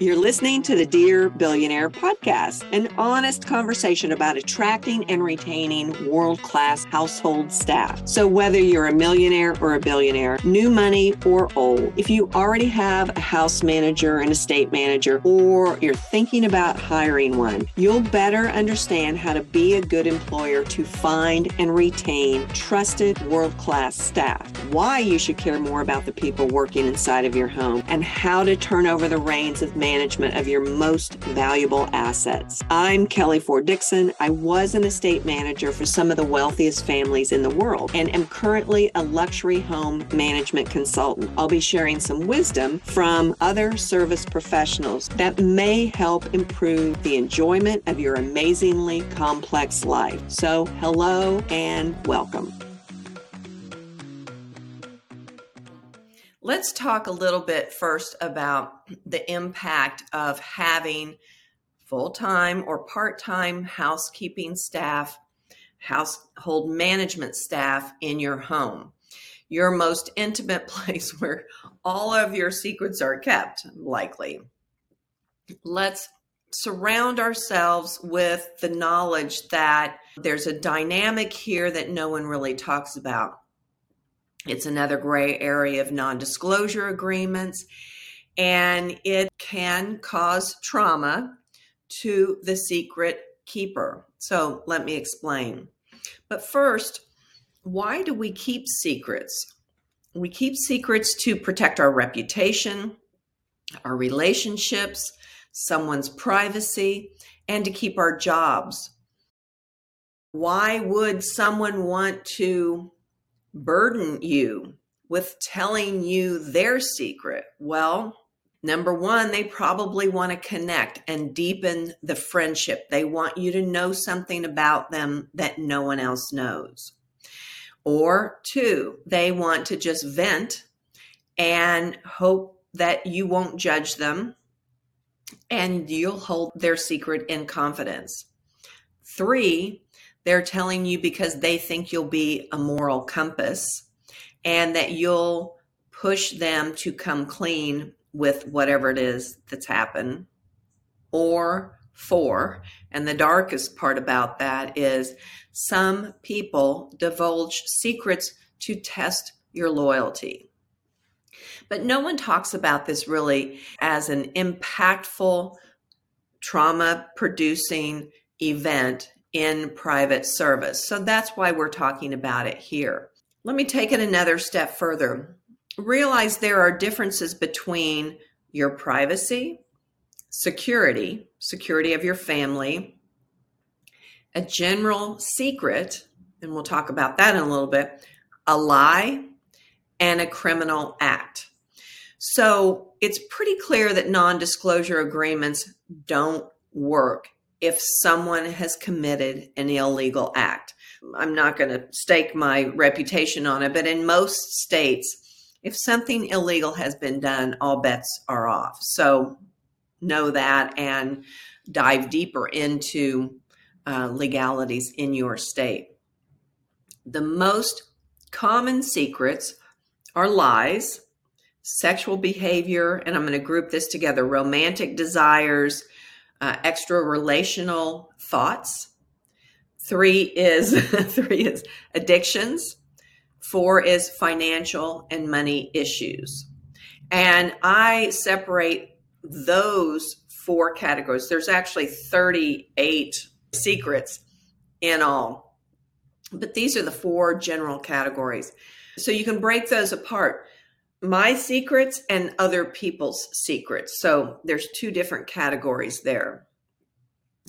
You're listening to the Dear Billionaire podcast, an honest conversation about attracting and retaining world class household staff. So, whether you're a millionaire or a billionaire, new money or old, if you already have a house manager, an estate manager, or you're thinking about hiring one, you'll better understand how to be a good employer to find and retain trusted world class staff, why you should care more about the people working inside of your home, and how to turn over the reins of management of your most valuable assets. I'm Kelly Ford Dixon. I was an estate manager for some of the wealthiest families in the world and am currently a luxury home management consultant. I'll be sharing some wisdom from other service professionals that may help improve the enjoyment of your amazingly complex life. So, hello and welcome. Let's talk a little bit first about the impact of having full time or part time housekeeping staff, household management staff in your home, your most intimate place where all of your secrets are kept, likely. Let's surround ourselves with the knowledge that there's a dynamic here that no one really talks about it's another gray area of non disclosure agreements, and it can cause trauma to the secret keeper. So let me explain. But first, why do we keep secrets? We keep secrets to protect our reputation, our relationships, someone's privacy, and to keep our jobs. Why would someone want to burden you with telling you their secret? Well, number one, they probably want to connect and deepen the friendship. They want you to know something about them that no one else knows. Or two, they want to just vent and hope that you won't judge them and you'll hold their secret in confidence. Three, they're telling you because they think you'll be a moral compass and that you'll push them to come clean with whatever it is that's happened. Or four, and the darkest part about that is some people divulge secrets to test your loyalty. But no one talks about this really as an impactful trauma producing event in private service. So that's why we're talking about it here. Let me take it another step further. Realize there are differences between your privacy, security, security of your family, a general secret, and we'll talk about that in a little bit, a lie, and a criminal act. So it's pretty clear that non disclosure agreements don't work if someone has committed an illegal act. I'm not going to stake my reputation on it, but in most states, if something illegal has been done, all bets are off. So know that and dive deeper into uh, legalities in your state. The most common secrets are lies, sexual behavior, and I'm going to group this together romantic desires, uh, extra relational thoughts. Three is three is addictions. Four is financial and money issues. And I separate those four categories. There's actually 38 secrets in all, but these are the four general categories. So you can break those apart my secrets and other people's secrets. So there's two different categories there.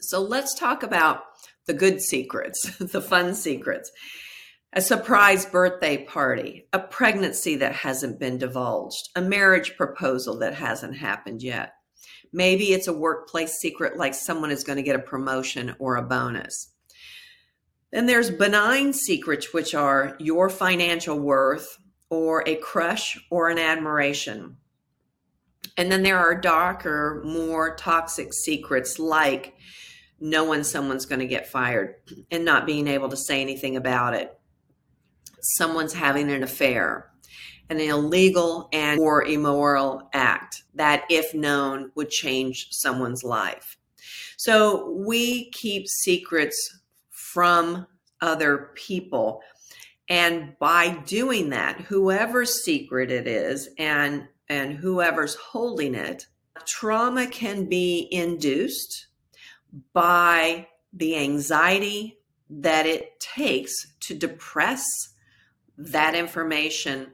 So let's talk about the good secrets, the fun secrets. A surprise birthday party, a pregnancy that hasn't been divulged, a marriage proposal that hasn't happened yet. Maybe it's a workplace secret like someone is going to get a promotion or a bonus. Then there's benign secrets, which are your financial worth, or a crush or an admiration. And then there are darker, more toxic secrets like knowing someone's going to get fired and not being able to say anything about it. Someone's having an affair. an illegal and or immoral act that, if known, would change someone's life. So we keep secrets from other people. And by doing that, whoever's secret it is and, and whoever's holding it, trauma can be induced by the anxiety that it takes to depress that information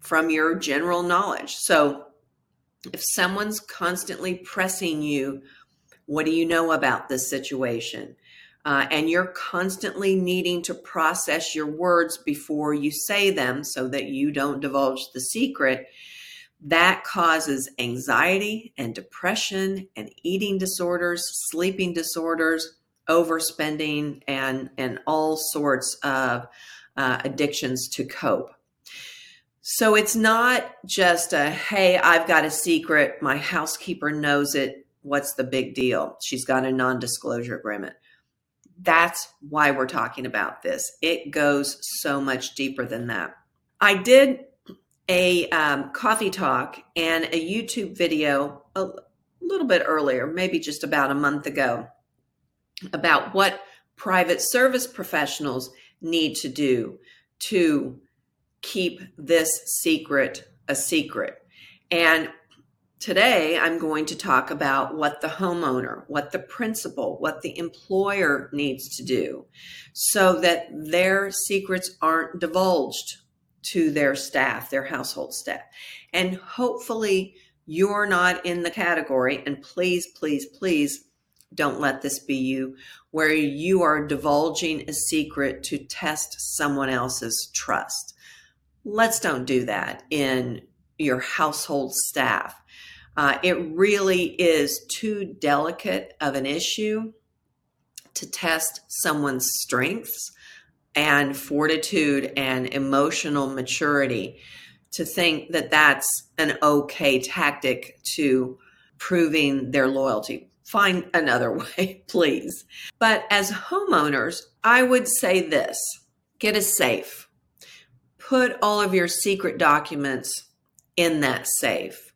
from your general knowledge. So, if someone's constantly pressing you, what do you know about this situation? Uh, and you're constantly needing to process your words before you say them so that you don't divulge the secret, that causes anxiety and depression and eating disorders, sleeping disorders, overspending, and, and all sorts of uh, addictions to cope. So it's not just a, hey, I've got a secret. My housekeeper knows it. What's the big deal? She's got a non disclosure agreement. That's why we're talking about this. It goes so much deeper than that. I did a um, coffee talk and a YouTube video a little bit earlier, maybe just about a month ago, about what private service professionals need to do to keep this secret a secret. And today I'm going to talk about what the homeowner, what the principal, what the employer needs to do so that their secrets aren't divulged to their staff, their household staff. And hopefully you're not in the category, and please, please, please don't let this be you, where you are divulging a secret to test someone else's trust. Let's don't do that in your household staff. Uh, it really is too delicate of an issue to test someone's strengths and fortitude and emotional maturity to think that that's an okay tactic to proving their loyalty. Find another way, please. But as homeowners, I would say this get a safe. Put all of your secret documents in that safe.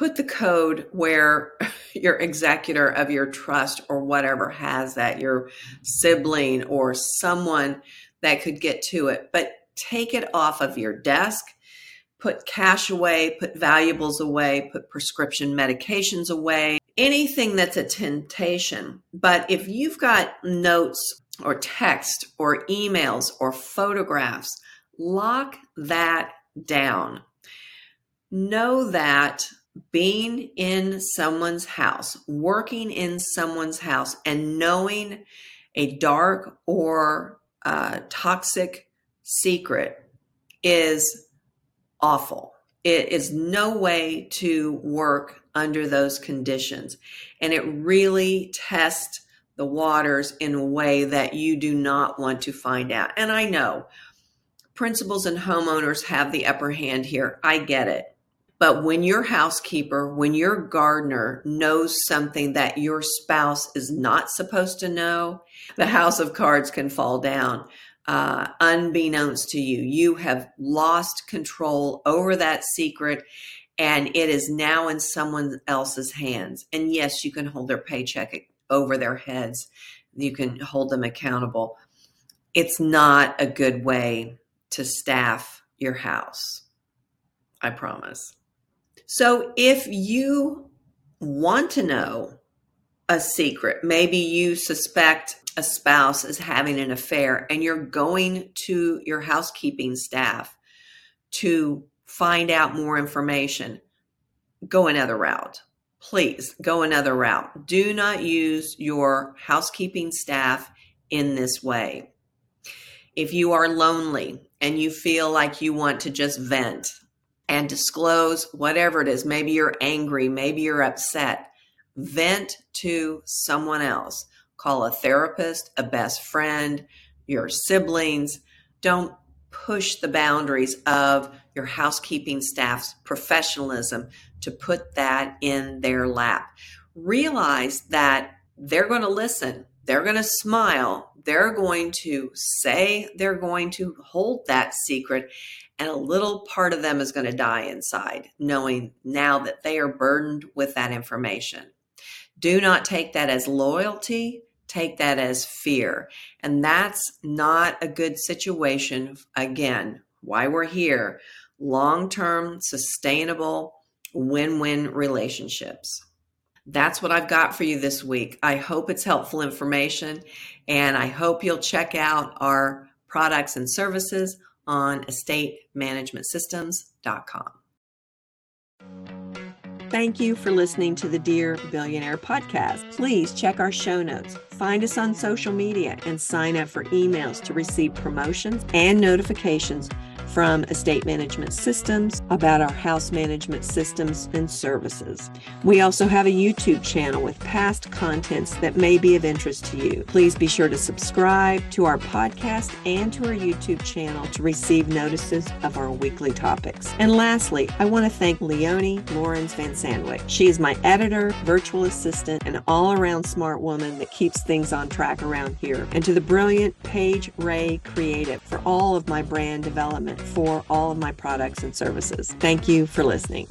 Put the code where your executor of your trust or whatever has that, your sibling or someone that could get to it. But take it off of your desk put cash away, put valuables away, put prescription medications away, anything that's a temptation. But if you've got notes or text or emails or photographs, lock that down. Know that being in someone's house, working in someone's house, and knowing a dark or uh, toxic secret is awful. It is no way to work under those conditions. And it really tests the waters in a way that you do not want to find out. And I know principals and homeowners have the upper hand here. I get it. But when your housekeeper, when your gardener knows something that your spouse is not supposed to know, the house of cards can fall down uh, unbeknownst to you. You have lost control over that secret and it is now in someone else's hands. And yes, you can hold their paycheck over their heads, you can hold them accountable. It's not a good way to staff your house. I promise. So if you want to know a secret, maybe you suspect a spouse is having an affair and you're going to your housekeeping staff to find out more information, go another route. Please go another route. Do not use your housekeeping staff in this way. If you are lonely and you feel like you want to just vent and disclose whatever it is, maybe you're angry, maybe you're upset, vent to someone else Call a therapist, a best friend, your siblings. Don't push the boundaries of your housekeeping staff's professionalism to put that in their lap. Realize that they're going to listen, they're going to smile, they're going to say they're going to hold that secret, and a little part of them is going to die inside, knowing now that they are burdened with that information. Do not take that as loyalty, take that as fear. And that's not a good situation. Again, why we're here long term, sustainable, win win relationships. That's what I've got for you this week. I hope it's helpful information, and I hope you'll check out our products and services on estatemanagementsystems.com. Thank you for listening to the Dear Billionaire podcast. Please check our show notes, find us on social media, and sign up for emails to receive promotions and notifications from estate management systems about our house management systems and services. We also have a YouTube channel with past contents that may be of interest to you. Please be sure to subscribe to our podcast and to our YouTube channel to receive notices of our weekly topics. And lastly, I want to thank Leonie Lawrence Van Sandwick. She is my editor, virtual assistant, and all around smart woman that keeps things on track around here. And to the brilliant Paige Ray Creative for all of my brand development for all of my products and services. Thank you for listening.